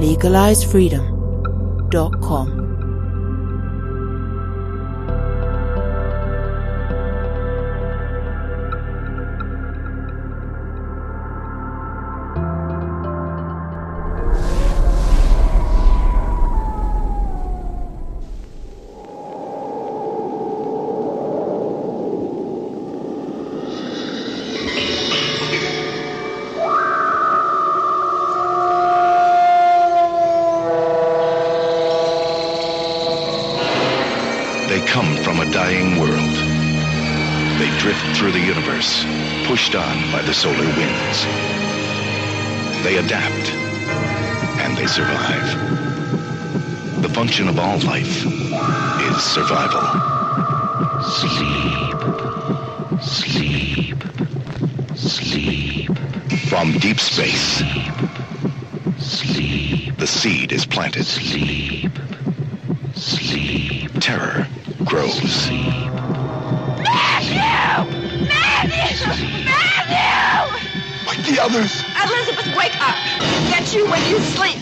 LegalizeFreedom.com. dying world. They drift through the universe, pushed on by the solar winds. They adapt, and they survive. The function of all life is survival. Sleep. Sleep. Sleep. From deep space. Sleep. Sleep. The seed is planted. Sleep. Sleep. Terror grows. Matthew! Matthew! Matthew! Like the others. Elizabeth, wake up! Get you when you sleep.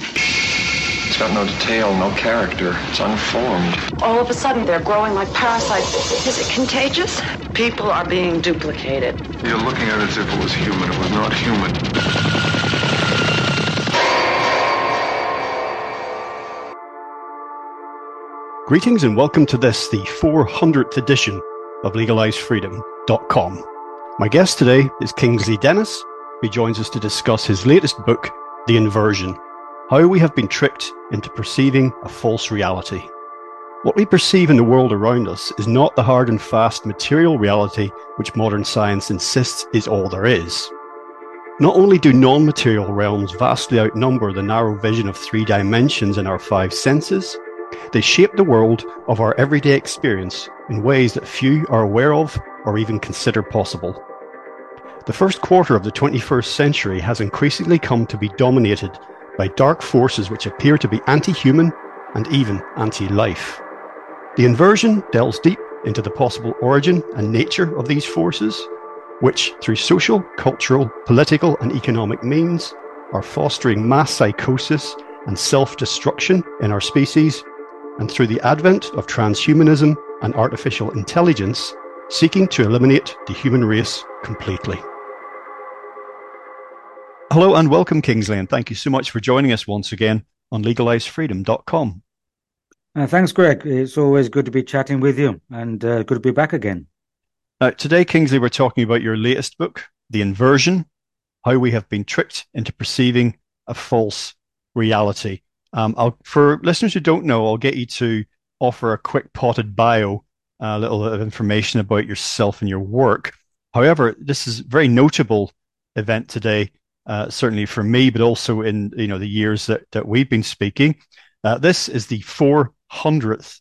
It's got no detail, no character. It's unformed. All of a sudden, they're growing like parasites. Is it contagious? People are being duplicated. You're looking at it as if it was human. It was not human. Greetings and welcome to this, the 400th edition of LegalizeFreedom.com. My guest today is Kingsley Dennis, who joins us to discuss his latest book, The Inversion How We Have Been Tricked into Perceiving a False Reality. What we perceive in the world around us is not the hard and fast material reality which modern science insists is all there is. Not only do non material realms vastly outnumber the narrow vision of three dimensions in our five senses, they shape the world of our everyday experience in ways that few are aware of or even consider possible. The first quarter of the 21st century has increasingly come to be dominated by dark forces which appear to be anti human and even anti life. The inversion delves deep into the possible origin and nature of these forces, which, through social, cultural, political, and economic means, are fostering mass psychosis and self destruction in our species and through the advent of transhumanism and artificial intelligence, seeking to eliminate the human race completely. Hello and welcome, Kingsley, and thank you so much for joining us once again on legalizefreedom.com. Uh, thanks, Greg. It's always good to be chatting with you and uh, good to be back again. Uh, today, Kingsley, we're talking about your latest book, The Inversion How We Have Been Tricked into Perceiving a False Reality. Um, I'll, for listeners who don't know, I'll get you to offer a quick potted bio, a little bit of information about yourself and your work. However, this is a very notable event today, uh, certainly for me, but also in you know the years that that we've been speaking. Uh, this is the 400th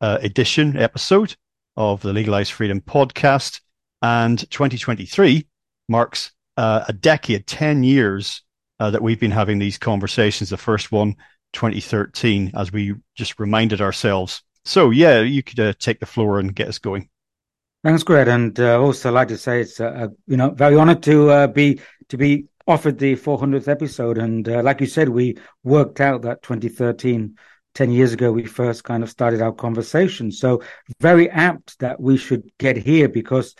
uh, edition episode of the Legalized Freedom podcast, and 2023 marks uh, a decade, 10 years uh, that we've been having these conversations. The first one 2013 as we just reminded ourselves. So, yeah, you could uh, take the floor and get us going. Thanks, Greg, and uh, also like to say it's uh, you know very honoured to uh, be to be offered the 400th episode, and uh, like you said, we worked out that 2013, 10 years ago, we first kind of started our conversation. So very apt that we should get here because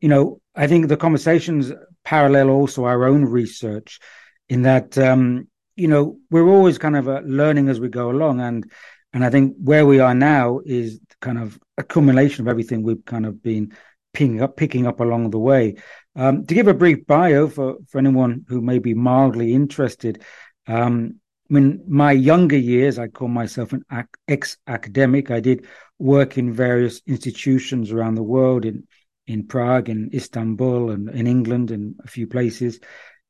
you know I think the conversations parallel also our own research in that um, you know we're always kind of uh, learning as we go along and and i think where we are now is kind of accumulation of everything we've kind of been picking up picking up along the way um, to give a brief bio for for anyone who may be mildly interested um, I mean, my younger years, I call myself an ex academic. I did work in various institutions around the world in, in Prague, in Istanbul, and in England, and a few places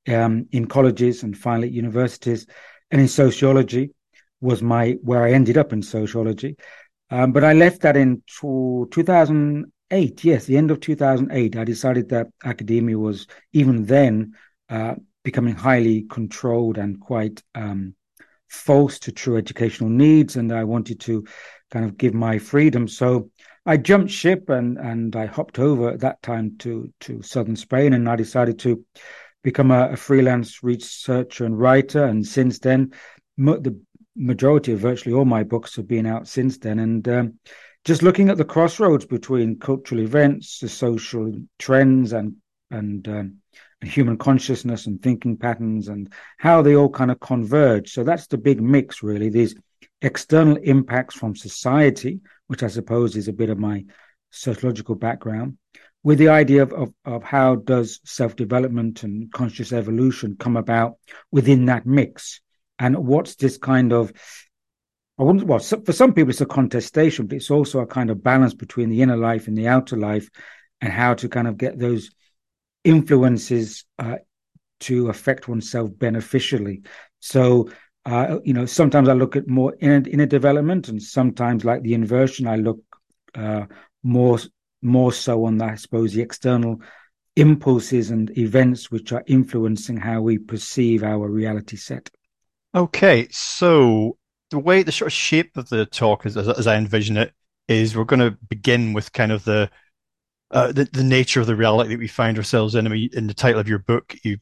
um, in colleges and finally at universities and in sociology. was my where I ended up in sociology. Um, but I left that in 2008. Yes, the end of 2008. I decided that academia was even then uh, becoming highly controlled and quite um, false to true educational needs, and I wanted to kind of give my freedom. So I jumped ship and and I hopped over at that time to to southern Spain, and I decided to become a, a freelance researcher and writer. And since then, the majority of virtually all my books have been out since then, and um, just looking at the crossroads between cultural events, the social trends, and and um, and human consciousness and thinking patterns and how they all kind of converge. So that's the big mix, really. These external impacts from society, which I suppose is a bit of my sociological background, with the idea of, of, of how does self-development and conscious evolution come about within that mix. And what's this kind of I wouldn't, well, for some people, it's a contestation, but it's also a kind of balance between the inner life and the outer life, and how to kind of get those influences uh, to affect oneself beneficially. So, uh, you know, sometimes I look at more inner, inner development, and sometimes, like the inversion, I look uh, more more so on, the, I suppose, the external impulses and events which are influencing how we perceive our reality set. Okay, so the way the sort of shape of the talk, as, as I envision it, is we're going to begin with kind of the uh, the, the nature of the reality that we find ourselves in. I mean, in the title of your book, you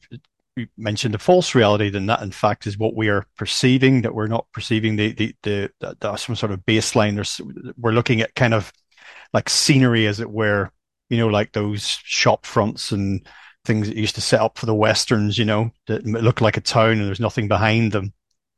you mentioned a false reality, then that in fact is what we are perceiving, that we're not perceiving the the the, the, the some sort of baseline. There's, we're looking at kind of like scenery, as it were, you know, like those shop fronts and things that used to set up for the westerns, you know, that look like a town and there's nothing behind them.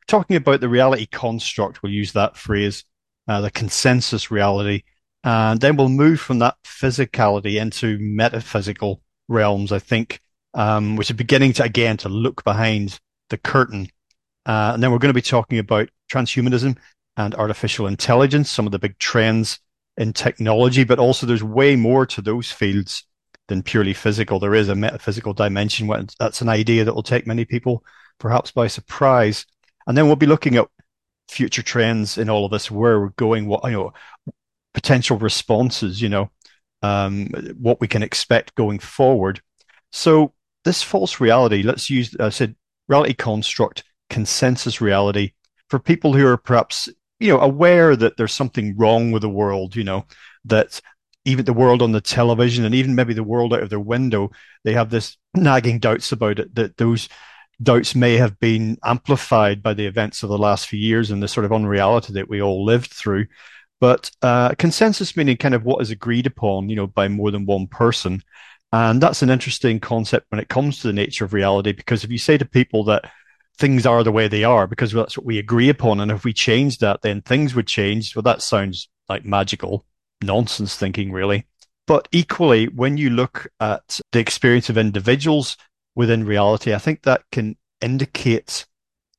Talking about the reality construct, we'll use that phrase, uh, the consensus reality and then we'll move from that physicality into metaphysical realms, I think, um, which are beginning to, again, to look behind the curtain. Uh, and then we're going to be talking about transhumanism and artificial intelligence, some of the big trends in technology, but also there's way more to those fields than purely physical. There is a metaphysical dimension. That's an idea that will take many people perhaps by surprise. And then we'll be looking at future trends in all of this, where we're going, what, you know, potential responses, you know, um, what we can expect going forward. So this false reality, let's use, I said, reality construct, consensus reality for people who are perhaps, you know, aware that there's something wrong with the world, you know, that even the world on the television and even maybe the world out of their window, they have this nagging doubts about it, that those doubts may have been amplified by the events of the last few years and the sort of unreality that we all lived through. But uh, consensus meaning kind of what is agreed upon, you know, by more than one person. And that's an interesting concept when it comes to the nature of reality, because if you say to people that things are the way they are because that's what we agree upon, and if we change that, then things would change. Well, that sounds like magical nonsense thinking, really. But equally, when you look at the experience of individuals within reality, I think that can indicate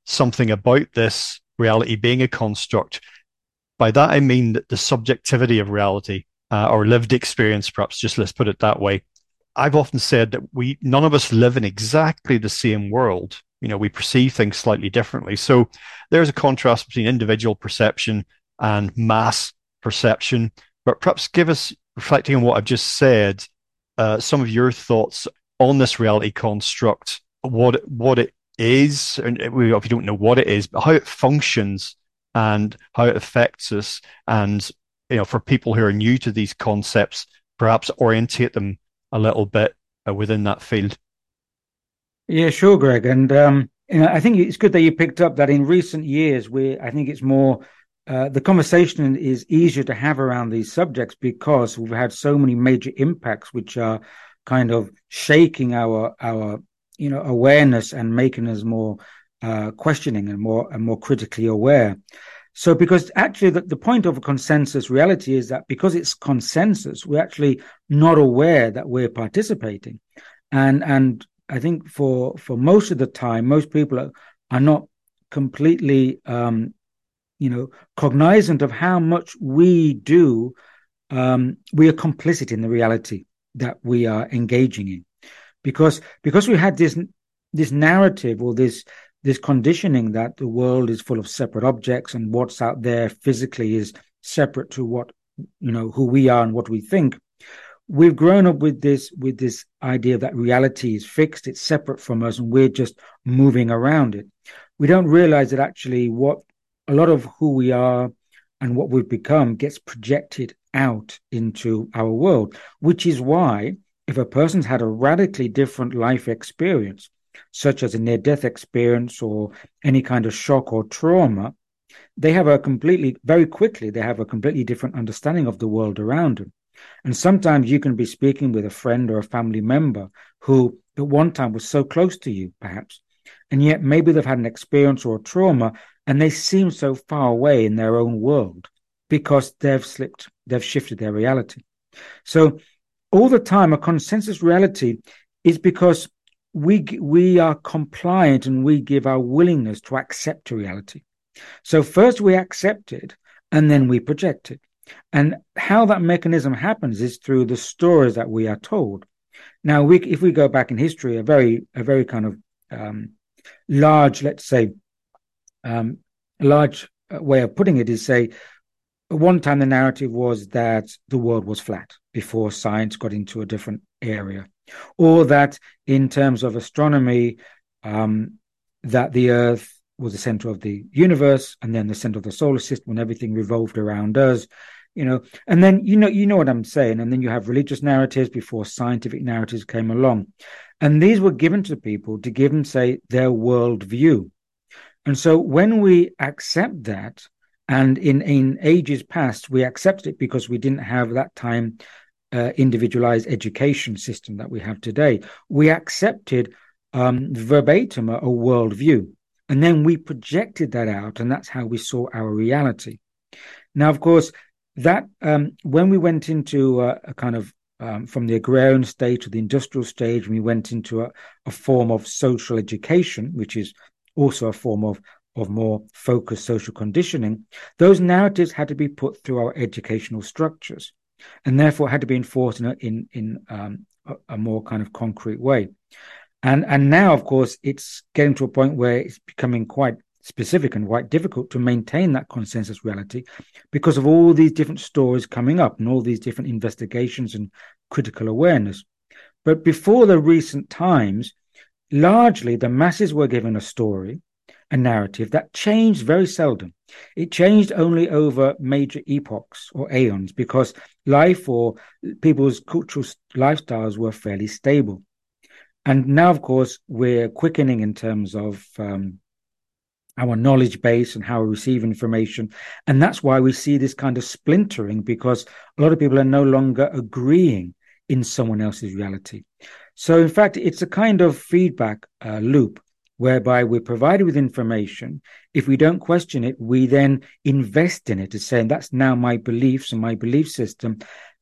something about this reality being a construct by that, I mean that the subjectivity of reality uh, or lived experience, perhaps just let's put it that way. I've often said that we, none of us live in exactly the same world. You know, we perceive things slightly differently. So there's a contrast between individual perception and mass perception. But perhaps give us, reflecting on what I've just said, uh, some of your thoughts on this reality construct, what what it is, and if you don't know what it is, but how it functions and how it affects us. And, you know, for people who are new to these concepts, perhaps orientate them a little bit uh, within that field. Yeah, sure, Greg. And, um, you know, I think it's good that you picked up that in recent years, we, I think it's more, uh, the conversation is easier to have around these subjects because we've had so many major impacts which are kind of shaking our our you know awareness and making us more uh, questioning and more and more critically aware. So, because actually the, the point of a consensus reality is that because it's consensus, we're actually not aware that we're participating, and and I think for for most of the time, most people are, are not completely, um, you know, cognizant of how much we do. Um, we are complicit in the reality that we are engaging in, because because we had this this narrative or this this conditioning that the world is full of separate objects and what's out there physically is separate to what you know who we are and what we think we've grown up with this with this idea that reality is fixed it's separate from us and we're just moving around it. We don't realize that actually what a lot of who we are and what we've become gets projected out into our world which is why if a person's had a radically different life experience such as a near death experience or any kind of shock or trauma they have a completely very quickly they have a completely different understanding of the world around them and sometimes you can be speaking with a friend or a family member who at one time was so close to you, perhaps, and yet maybe they've had an experience or a trauma and they seem so far away in their own world because they've slipped, they've shifted their reality. So all the time, a consensus reality is because we we are compliant and we give our willingness to accept reality. So first we accept it and then we project it. And how that mechanism happens is through the stories that we are told. Now, we, if we go back in history, a very, a very kind of um, large, let's say, um, large uh, way of putting it is say, one time the narrative was that the world was flat before science got into a different area, or that in terms of astronomy, um, that the Earth was the center of the universe and then the center of the solar system and everything revolved around us you know. And then you know you know what i'm saying. And then you have religious narratives before scientific narratives came along. And these were given to people to give them say their worldview. And so when we accept that and in in ages past we accepted it because we didn't have that time uh, individualized education system that we have today we accepted um, verbatim a, a worldview and then we projected that out, and that's how we saw our reality. Now, of course, that um, when we went into a, a kind of um, from the agrarian stage to the industrial stage, we went into a, a, form of social education, which is also a form of of more focused social conditioning. Those narratives had to be put through our educational structures, and therefore had to be enforced in a, in, in um, a, a more kind of concrete way. And and now, of course, it's getting to a point where it's becoming quite specific and quite difficult to maintain that consensus reality because of all these different stories coming up and all these different investigations and critical awareness. But before the recent times, largely the masses were given a story, a narrative that changed very seldom. It changed only over major epochs or aeons because life or people's cultural lifestyles were fairly stable. And now, of course, we're quickening in terms of um, our knowledge base and how we receive information. And that's why we see this kind of splintering because a lot of people are no longer agreeing in someone else's reality. So, in fact, it's a kind of feedback uh, loop whereby we're provided with information. If we don't question it, we then invest in it as saying that's now my beliefs and my belief system.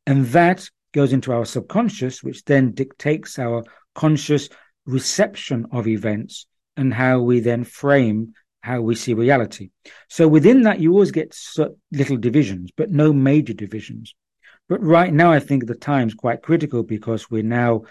And that goes into our subconscious, which then dictates our conscious reception of events and how we then frame how we see reality. So within that, you always get little divisions, but no major divisions. But right now, I think the time's quite critical because we're now,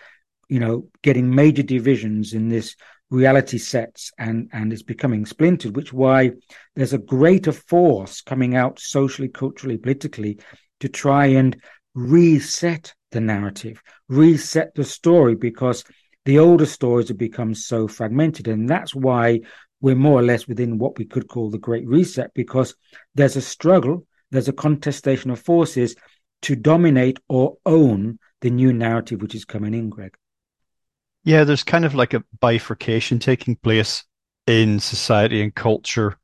you know, getting major divisions in this reality sets and, and it's becoming splintered, which why there's a greater force coming out socially, culturally, politically to try and reset the narrative, reset the story because the older stories have become so fragmented. And that's why we're more or less within what we could call the Great Reset because there's a struggle, there's a contestation of forces to dominate or own the new narrative which is coming in, Greg. Yeah, there's kind of like a bifurcation taking place in society and culture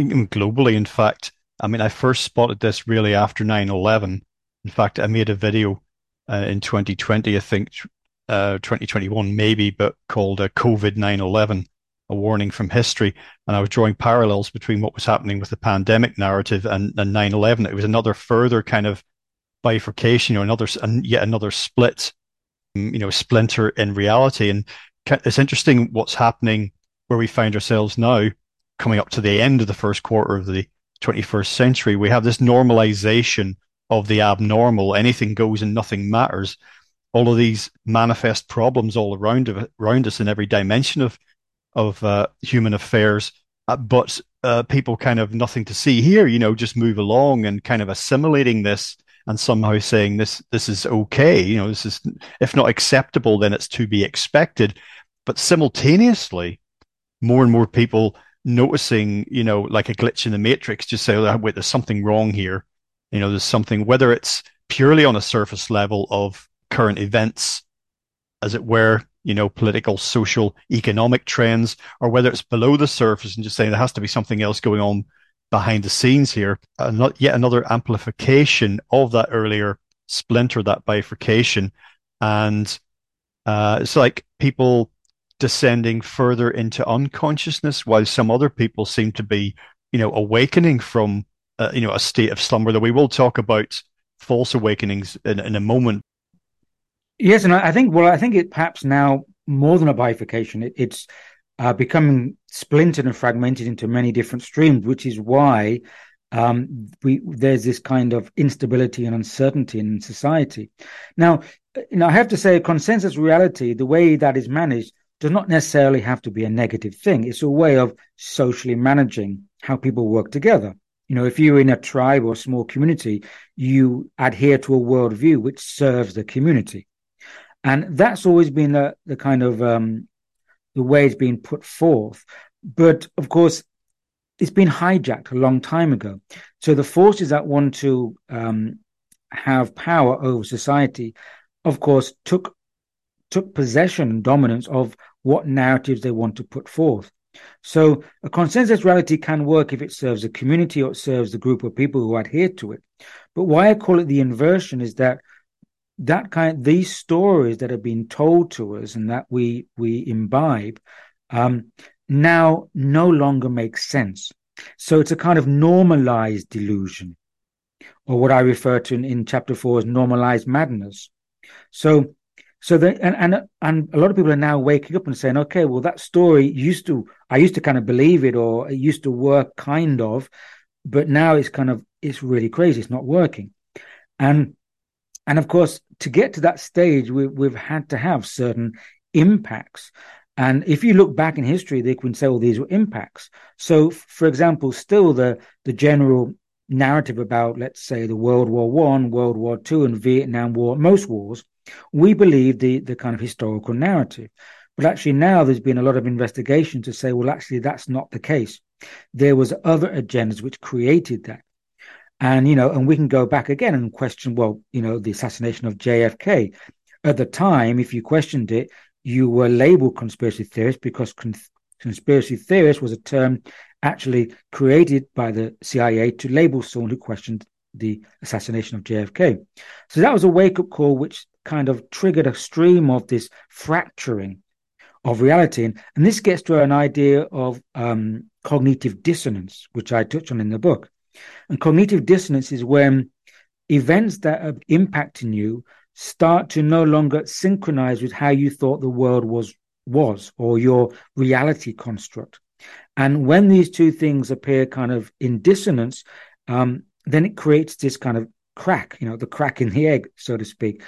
globally. In fact, I mean, I first spotted this really after 9 11 in fact, I made a video uh, in 2020, I think, uh, 2021 maybe, but called uh, COVID 9 11, a warning from history. And I was drawing parallels between what was happening with the pandemic narrative and, and 9 11. It was another further kind of bifurcation, you know, another, and yet another split, mm, you know, splinter in reality. And it's interesting what's happening where we find ourselves now, coming up to the end of the first quarter of the 21st century. We have this normalization of the abnormal. Anything goes and nothing matters. All of these manifest problems all around of, around us in every dimension of of uh, human affairs, uh, but uh, people kind of nothing to see here. You know, just move along and kind of assimilating this and somehow saying this this is okay. You know, this is if not acceptable, then it's to be expected. But simultaneously, more and more people noticing, you know, like a glitch in the matrix, just say, oh, wait, there's something wrong here. You know, there's something, whether it's purely on a surface level of current events, as it were, you know, political, social, economic trends, or whether it's below the surface and just saying there has to be something else going on behind the scenes here. and not yet another amplification of that earlier splinter, that bifurcation. And uh, it's like people descending further into unconsciousness, while some other people seem to be, you know, awakening from, uh, you know, a state of slumber. That we will talk about false awakenings in, in a moment. Yes, and I think well, I think it perhaps now more than a bifurcation, it, it's uh, becoming splintered and fragmented into many different streams, which is why um, we there's this kind of instability and uncertainty in society. Now, you know, I have to say, consensus reality, the way that is managed, does not necessarily have to be a negative thing. It's a way of socially managing how people work together. You know, if you're in a tribe or a small community, you adhere to a worldview which serves the community. And that's always been the, the kind of um, the way it's been put forth. But of course, it's been hijacked a long time ago. So the forces that want to um, have power over society, of course, took took possession and dominance of what narratives they want to put forth. So a consensus reality can work if it serves a community or it serves the group of people who adhere to it. But why I call it the inversion is that that kind these stories that have been told to us and that we we imbibe um, now no longer make sense. So it's a kind of normalized delusion, or what I refer to in, in chapter four as normalized madness. So so the, and, and and a lot of people are now waking up and saying, okay, well that story used to I used to kind of believe it or it used to work kind of, but now it's kind of it's really crazy. It's not working, and and of course to get to that stage, we, we've had to have certain impacts. And if you look back in history, they can say, well, these were impacts. So, for example, still the the general narrative about, let's say, the World War One, World War Two, and Vietnam War, most wars we believe the, the kind of historical narrative. But actually now there's been a lot of investigation to say, well, actually that's not the case. There was other agendas which created that. And, you know, and we can go back again and question, well, you know, the assassination of JFK. At the time, if you questioned it, you were labeled conspiracy theorist because con- conspiracy theorist was a term actually created by the CIA to label someone who questioned the assassination of JFK. So that was a wake up call which kind of triggered a stream of this fracturing of reality. And, and this gets to an idea of um, cognitive dissonance, which I touch on in the book. And cognitive dissonance is when events that are impacting you start to no longer synchronize with how you thought the world was was or your reality construct. And when these two things appear kind of in dissonance, um, then it creates this kind of crack, you know, the crack in the egg, so to speak.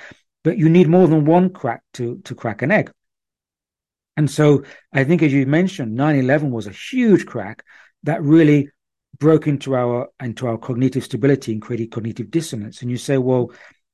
But you need more than one crack to, to crack an egg. And so I think, as you mentioned, 9 11 was a huge crack that really broke into our into our cognitive stability and created cognitive dissonance. And you say, well,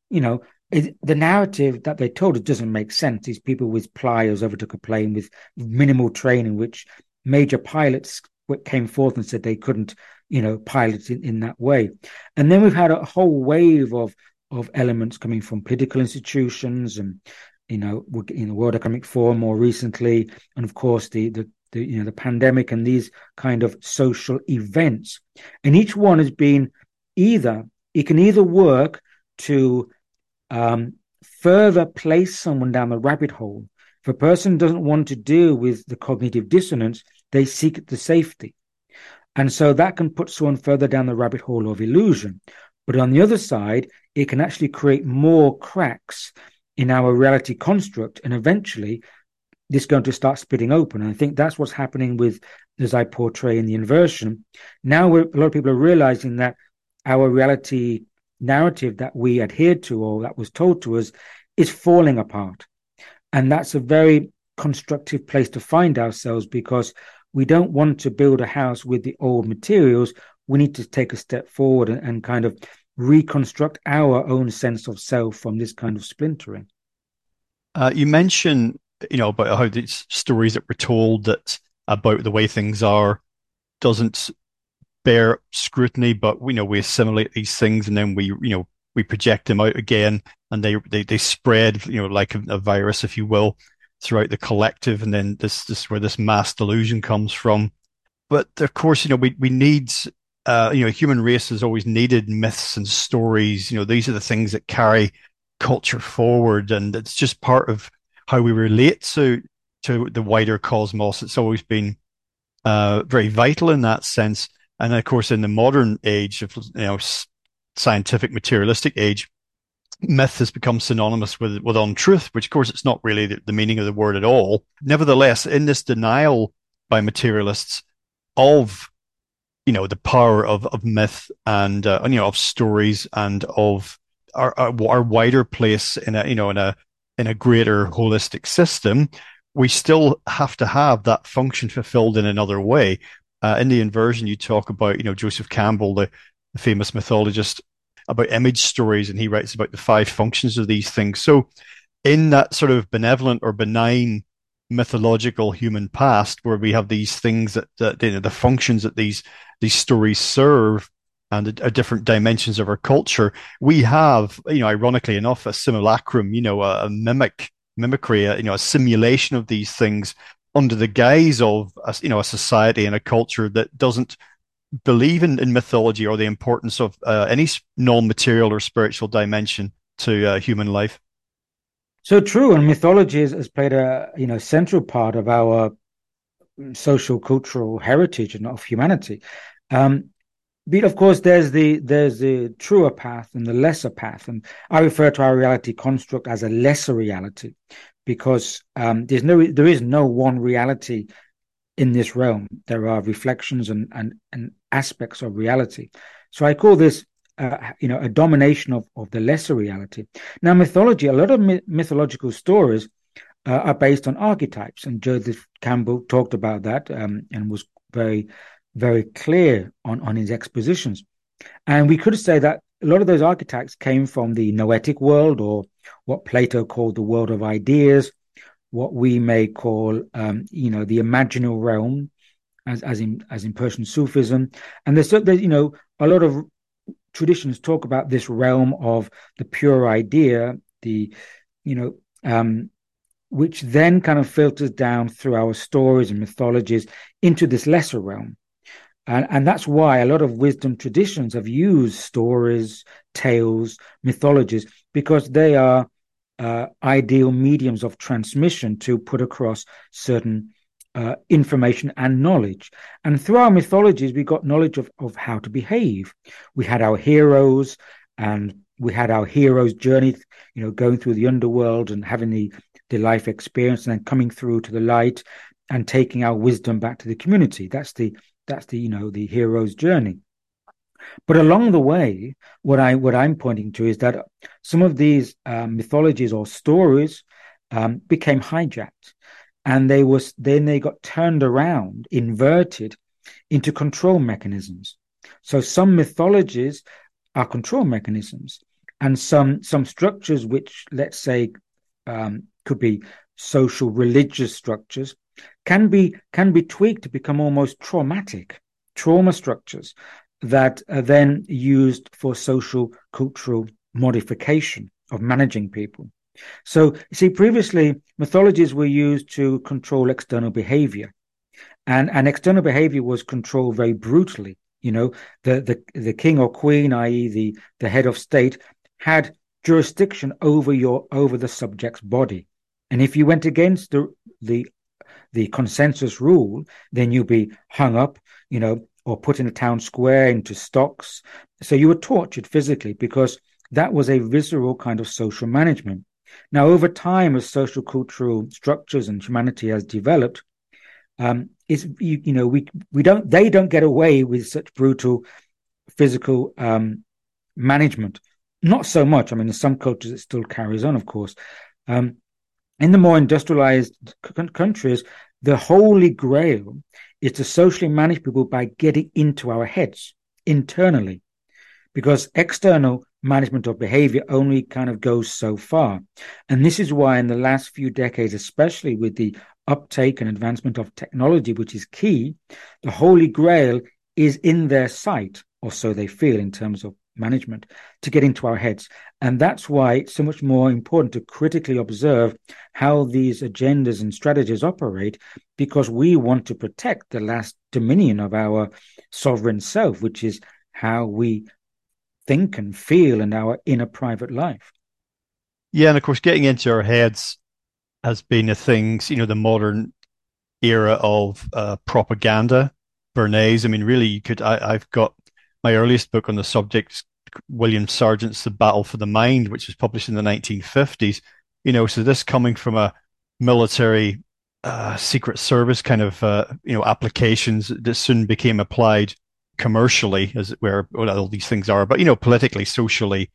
you know, it, the narrative that they told it doesn't make sense. These people with pliers overtook a plane with minimal training, which major pilots came forth and said they couldn't you know, pilots in, in that way. And then we've had a whole wave of of elements coming from political institutions and you know, in the World Economic Forum more recently, and of course the the the you know the pandemic and these kind of social events. And each one has been either it can either work to um, further place someone down the rabbit hole. If a person doesn't want to deal with the cognitive dissonance, they seek the safety. And so that can put someone further down the rabbit hole of illusion. But on the other side, it can actually create more cracks in our reality construct. And eventually, this is going to start splitting open. And I think that's what's happening with, as I portray in the inversion. Now, a lot of people are realizing that our reality narrative that we adhered to or that was told to us is falling apart. And that's a very constructive place to find ourselves because we don't want to build a house with the old materials. We need to take a step forward and, and kind of reconstruct our own sense of self from this kind of splintering. Uh, you mentioned, you know, about how these stories that were told that about the way things are doesn't bear scrutiny, but you know we assimilate these things and then we you know we project them out again, and they they they spread you know like a, a virus, if you will, throughout the collective, and then this this where this mass delusion comes from. But of course, you know we we need uh, you know, human race has always needed myths and stories. You know, these are the things that carry culture forward, and it's just part of how we relate to to the wider cosmos. It's always been uh, very vital in that sense. And of course, in the modern age of you know scientific materialistic age, myth has become synonymous with with untruth, which of course it's not really the, the meaning of the word at all. Nevertheless, in this denial by materialists of you know the power of of myth and uh, you know of stories and of our, our, our wider place in a you know in a in a greater holistic system we still have to have that function fulfilled in another way uh, in the inversion you talk about you know joseph campbell the, the famous mythologist about image stories and he writes about the five functions of these things. So in that sort of benevolent or benign mythological human past where we have these things that, that you know, the functions that these these stories serve and the, different dimensions of our culture we have you know ironically enough a simulacrum you know a, a mimic mimicry a, you know a simulation of these things under the guise of a, you know a society and a culture that doesn't believe in, in mythology or the importance of uh, any non-material or spiritual dimension to uh, human life so true, and mythology has, has played a you know central part of our social cultural heritage and of humanity. Um, but of course, there's the there's the truer path and the lesser path, and I refer to our reality construct as a lesser reality, because um, there's no there is no one reality in this realm. There are reflections and and, and aspects of reality. So I call this uh, you know, a domination of, of the lesser reality. Now, mythology, a lot of my- mythological stories uh, are based on archetypes, and Joseph Campbell talked about that um, and was very, very clear on, on his expositions. And we could say that a lot of those archetypes came from the noetic world, or what Plato called the world of ideas, what we may call, um, you know, the imaginal realm, as as in as in Persian Sufism, and there's, there's you know a lot of traditions talk about this realm of the pure idea, the, you know, um, which then kind of filters down through our stories and mythologies into this lesser realm. And, and that's why a lot of wisdom traditions have used stories, tales, mythologies, because they are uh, ideal mediums of transmission to put across certain uh, information and knowledge. And through our mythologies, we got knowledge of, of how to behave. We had our heroes and we had our heroes' journey, you know, going through the underworld and having the, the life experience and then coming through to the light and taking our wisdom back to the community. That's the, that's the, you know, the hero's journey. But along the way, what I what I'm pointing to is that some of these uh, mythologies or stories um, became hijacked and they was then they got turned around, inverted into control mechanisms. So some mythologies are control mechanisms, and some some structures which let's say um, could be social religious structures can be can be tweaked to become almost traumatic trauma structures that are then used for social cultural modification of managing people so, you see, previously mythologies were used to control external behavior, and and external behavior was controlled very brutally. You know, the the the king or queen, i.e., the the head of state, had jurisdiction over your over the subject's body, and if you went against the the the consensus rule, then you'd be hung up. You know, or put in a town square into stocks. So you were tortured physically because that was a visceral kind of social management. Now, over time, as social cultural structures and humanity has developed, um, you, you, know we we don't they don't get away with such brutal physical um, management. Not so much. I mean, in some cultures it still carries on, of course. Um, in the more industrialized c- countries, the holy grail is to socially manage people by getting into our heads internally, because external management of behavior only kind of goes so far. And this is why, in the last few decades, especially with the uptake and advancement of technology, which is key, the holy grail is in their sight, or so they feel in terms of management, to get into our heads. And that's why it's so much more important to critically observe how these agendas and strategies operate, because we want to protect the last dominion of our sovereign self, which is how we think and feel and our inner private life. Yeah, and of course, getting into our heads has been a thing, you know, the modern era of uh, propaganda. Bernays, I mean, really, you could. I, I've got my earliest book on the subject, William Sargant's The Battle for the Mind, which was published in the 1950s. You know, so this coming from a military uh, secret service kind of uh, you know applications that soon became applied commercially, as where all these things are, but you know politically, socially,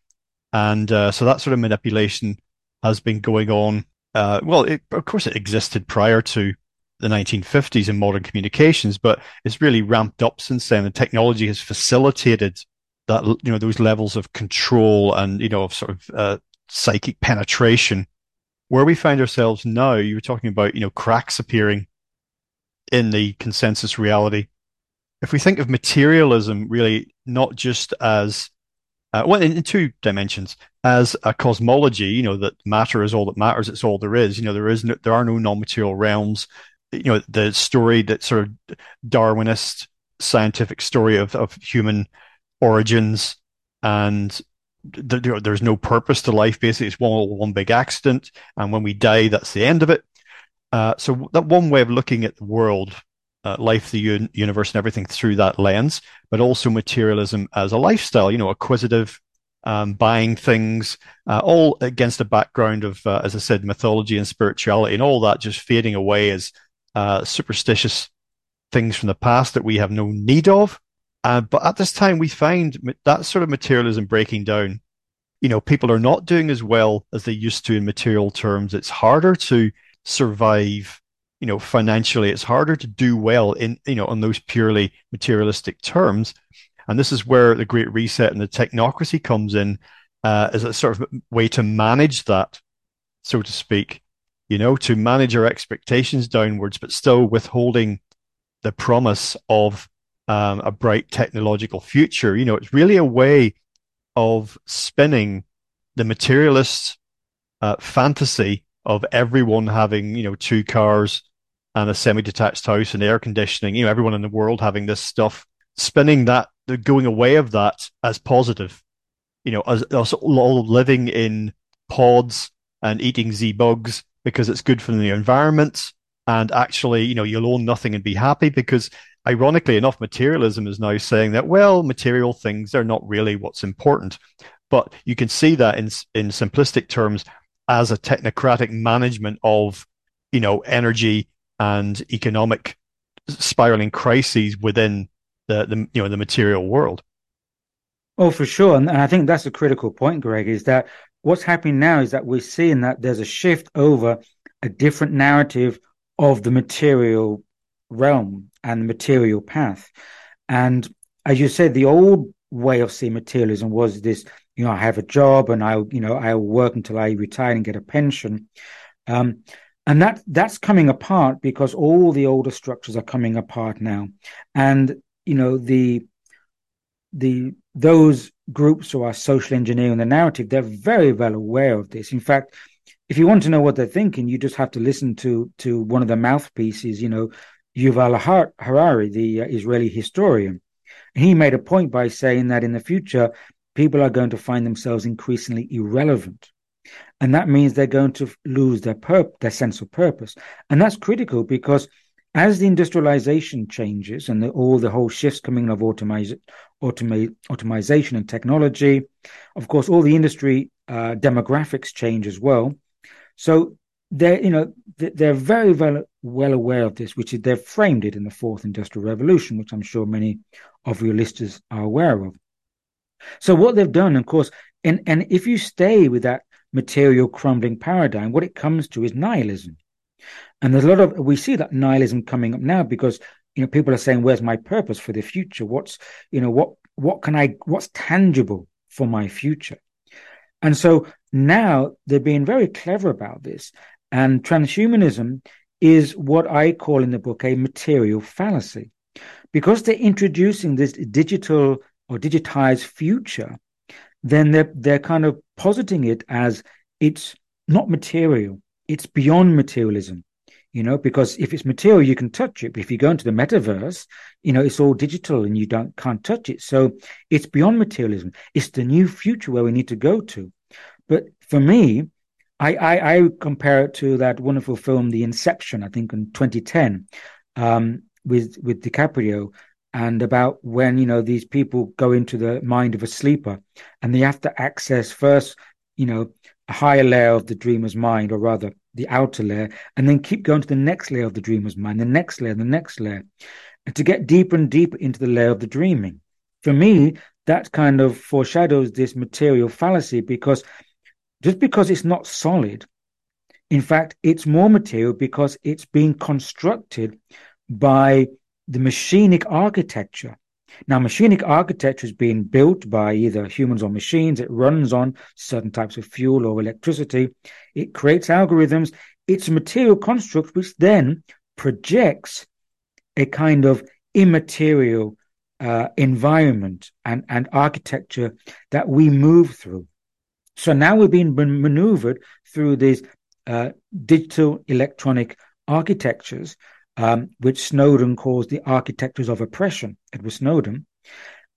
and uh, so that sort of manipulation has been going on. Uh, well, it, of course, it existed prior to the 1950s in modern communications, but it's really ramped up since then. The technology has facilitated that, you know, those levels of control and, you know, of sort of uh, psychic penetration. Where we find ourselves now, you were talking about, you know, cracks appearing in the consensus reality. If we think of materialism really not just as uh, well, in, in, two dimensions, as a cosmology, you know, that matter is all that matters. It's all there is. You know, there is no, there are no non-material realms you know the story that sort of Darwinist scientific story of of human origins and th- there's no purpose to life basically. It's one one big accident and when we die that's the end of it. Uh, so that one way of looking at the world uh, life the un- universe and everything through that lens but also materialism as a lifestyle you know acquisitive um, buying things, uh, all against a background of, uh, as I said, mythology and spirituality, and all that just fading away as uh, superstitious things from the past that we have no need of. Uh, but at this time, we find that sort of materialism breaking down. You know, people are not doing as well as they used to in material terms. It's harder to survive, you know, financially. It's harder to do well in, you know, on those purely materialistic terms. And this is where the Great Reset and the technocracy comes in uh, as a sort of way to manage that, so to speak you know, to manage our expectations downwards, but still withholding the promise of um, a bright technological future. You know, it's really a way of spinning the materialist uh, fantasy of everyone having, you know, two cars and a semi-detached house and air conditioning. You know, everyone in the world having this stuff, spinning that, the going away of that as positive. You know, as, as all living in pods and eating z bugs because it's good for the environment. And actually, you know, you'll own nothing and be happy because ironically enough, materialism is now saying that, well, material things are not really what's important. But you can see that in, in simplistic terms as a technocratic management of, you know, energy and economic spiraling crises within the, the you know the material world. Oh, for sure, and, and I think that's a critical point, Greg. Is that what's happening now is that we're seeing that there's a shift over a different narrative of the material realm and material path. And as you said, the old way of seeing materialism was this, you know, I have a job and I, you know, I work until I retire and get a pension. Um, and that that's coming apart because all the older structures are coming apart now. And, you know, the the those groups who are social engineering the narrative, they're very well aware of this. In fact, if you want to know what they're thinking, you just have to listen to to one of the mouthpieces. You know, Yuval Harari, the uh, Israeli historian. He made a point by saying that in the future, people are going to find themselves increasingly irrelevant. And that means they're going to lose their purp- their sense of purpose. And that's critical because as the industrialization changes and the, all the whole shifts coming of automation and technology, of course, all the industry uh, demographics change as well. So they're, you know, they're very well, well aware of this, which is they've framed it in the fourth industrial revolution, which I'm sure many of your listeners are aware of. So what they've done, of course, and, and if you stay with that material crumbling paradigm, what it comes to is nihilism. And there's a lot of we see that nihilism coming up now because you know people are saying, "Where's my purpose for the future? What's you know what what can I what's tangible for my future?" And so now they're being very clever about this. And transhumanism is what I call in the book a material fallacy. Because they're introducing this digital or digitized future, then they're, they're kind of positing it as it's not material, it's beyond materialism. You know, because if it's material, you can touch it. But if you go into the metaverse, you know, it's all digital and you don't can't touch it. So it's beyond materialism. It's the new future where we need to go to. But for me, I, I, I compare it to that wonderful film, The Inception, I think in 2010, um, with with DiCaprio, and about when you know these people go into the mind of a sleeper, and they have to access first, you know, a higher layer of the dreamer's mind, or rather the outer layer, and then keep going to the next layer of the dreamer's mind, the next layer, the next layer, and to get deeper and deeper into the layer of the dreaming. For me, that kind of foreshadows this material fallacy because just because it's not solid, in fact, it's more material because it's being constructed by the machinic architecture. Now, machinic architecture is being built by either humans or machines. It runs on certain types of fuel or electricity. It creates algorithms. It's a material construct which then projects a kind of immaterial uh, environment and, and architecture that we move through. So now we're being maneuvered through these uh, digital electronic architectures, um, which Snowden calls the architectures of oppression, Edward Snowden.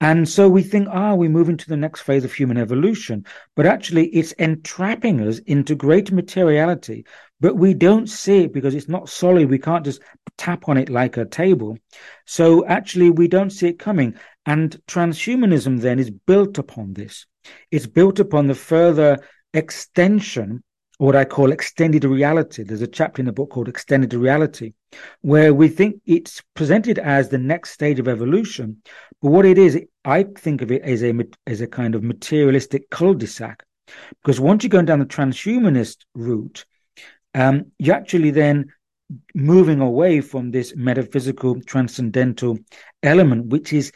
And so we think, ah, we're moving to the next phase of human evolution. But actually, it's entrapping us into greater materiality. But we don't see it because it's not solid. We can't just tap on it like a table. So actually, we don't see it coming. And transhumanism then is built upon this. It's built upon the further extension, what I call extended reality. There's a chapter in the book called Extended Reality, where we think it's presented as the next stage of evolution. But what it is, I think of it as a, as a kind of materialistic cul-de-sac. Because once you're going down the transhumanist route, um, you're actually then moving away from this metaphysical transcendental element, which is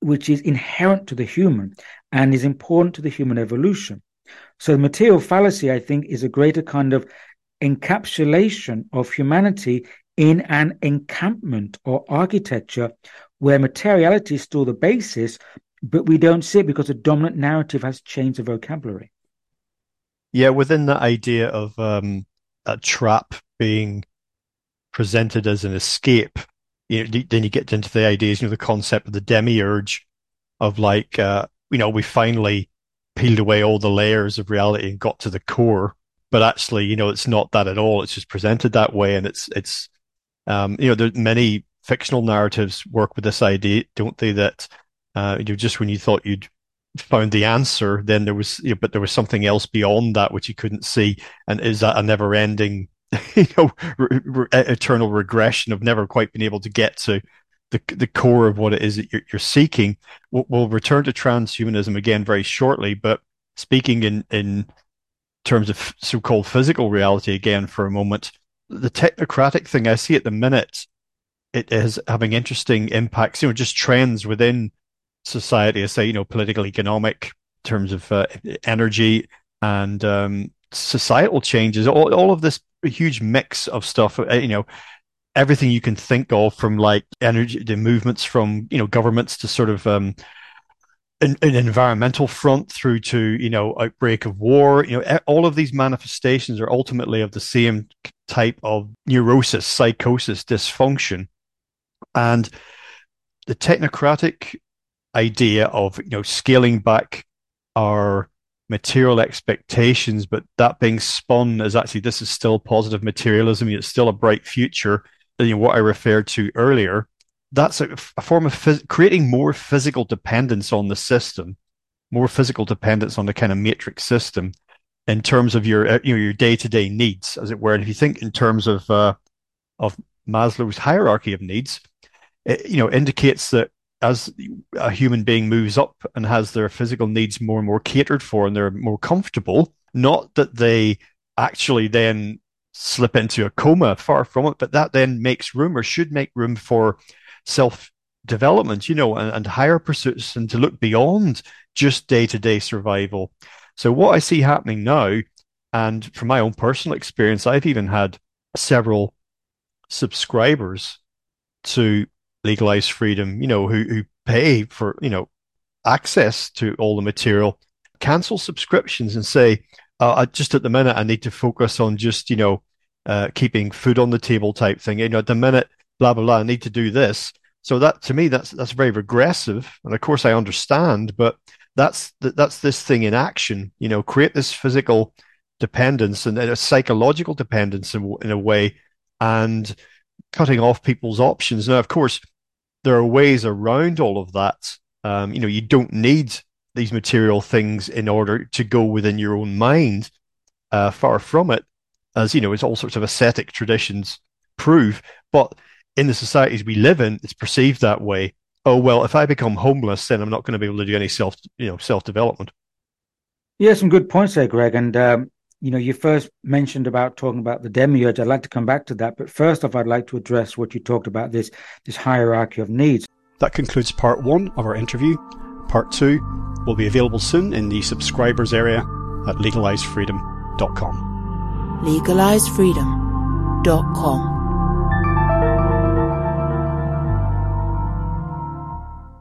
which is inherent to the human and is important to the human evolution. So, the material fallacy, I think, is a greater kind of encapsulation of humanity in an encampment or architecture where materiality is still the basis, but we don't see it because the dominant narrative has changed the vocabulary. Yeah, within the idea of um, a trap being presented as an escape, you know, then you get into the ideas, you know, the concept of the demiurge, of like, uh, you know, we finally peeled away all the layers of reality and got to the core. But actually, you know, it's not that at all. It's just presented that way, and it's it's, um, you know, many fictional narratives work with this idea, don't they? That uh, you know, just when you thought you'd found the answer, then there was, you know, but there was something else beyond that which you couldn't see, and is that a never-ending you know, re- re- eternal regression of never quite being able to get to the the core of what it is that you're, you're seeking. We'll, we'll, return to transhumanism again very shortly, but speaking in in terms of so-called physical reality again for a moment, the technocratic thing I see at the minute, it is having interesting impacts. You know, just trends within society. I say, you know, political, economic, terms of uh, energy and um, societal changes. All all of this huge mix of stuff. Uh, you know, everything you can think of from like energy, the movements from you know governments to sort of um, an, an, environmental front through to you know outbreak of war. You know, all of these manifestations are ultimately of the same type of neurosis, psychosis, dysfunction, and the technocratic idea of you know scaling back our material expectations, but that being spun as actually this is still positive materialism. It's still a bright future. You know, what I referred to earlier. That's a, a form of phys- creating more physical dependence on the system, more physical dependence on the kind of matrix system in terms of your uh, you know your day to day needs, as it were. And if you think in terms of uh, of Maslow's hierarchy of needs, it you know indicates that as a human being moves up and has their physical needs more and more catered for and they're more comfortable, Not that they actually then slip into a coma, far from it, but that then makes room or should make room for self development, you know, and, and higher pursuits and to look beyond just day to day survival. So, what I see happening now, and from my own personal experience, I've even had several subscribers to Legalise Freedom, you know, who, who pay for, you know, access to all the material, cancel subscriptions and say, uh, just at the minute, I need to focus on just, you know, uh, keeping food on the table type thing. You know, at the minute, blah, blah, blah, I need to do this. So that to me, that's, that's very regressive. And of course I understand, but that's, that's this thing in action, you know, create this physical dependence and a psychological dependence in, in a way and cutting off people's options. Now, of course, there are ways around all of that. Um, you know, you don't need these material things in order to go within your own mind. Uh, far from it, as you know, as all sorts of ascetic traditions prove. But in the societies we live in, it's perceived that way. Oh well, if I become homeless, then I'm not going to be able to do any self, you know, self development. Yeah, some good points there, Greg. And um, you know, you first mentioned about talking about the demiurge. I'd like to come back to that, but first off, I'd like to address what you talked about this this hierarchy of needs. That concludes part one of our interview. Part two will be available soon in the subscribers area at legalisefreedom.com. Legalisefreedom.com.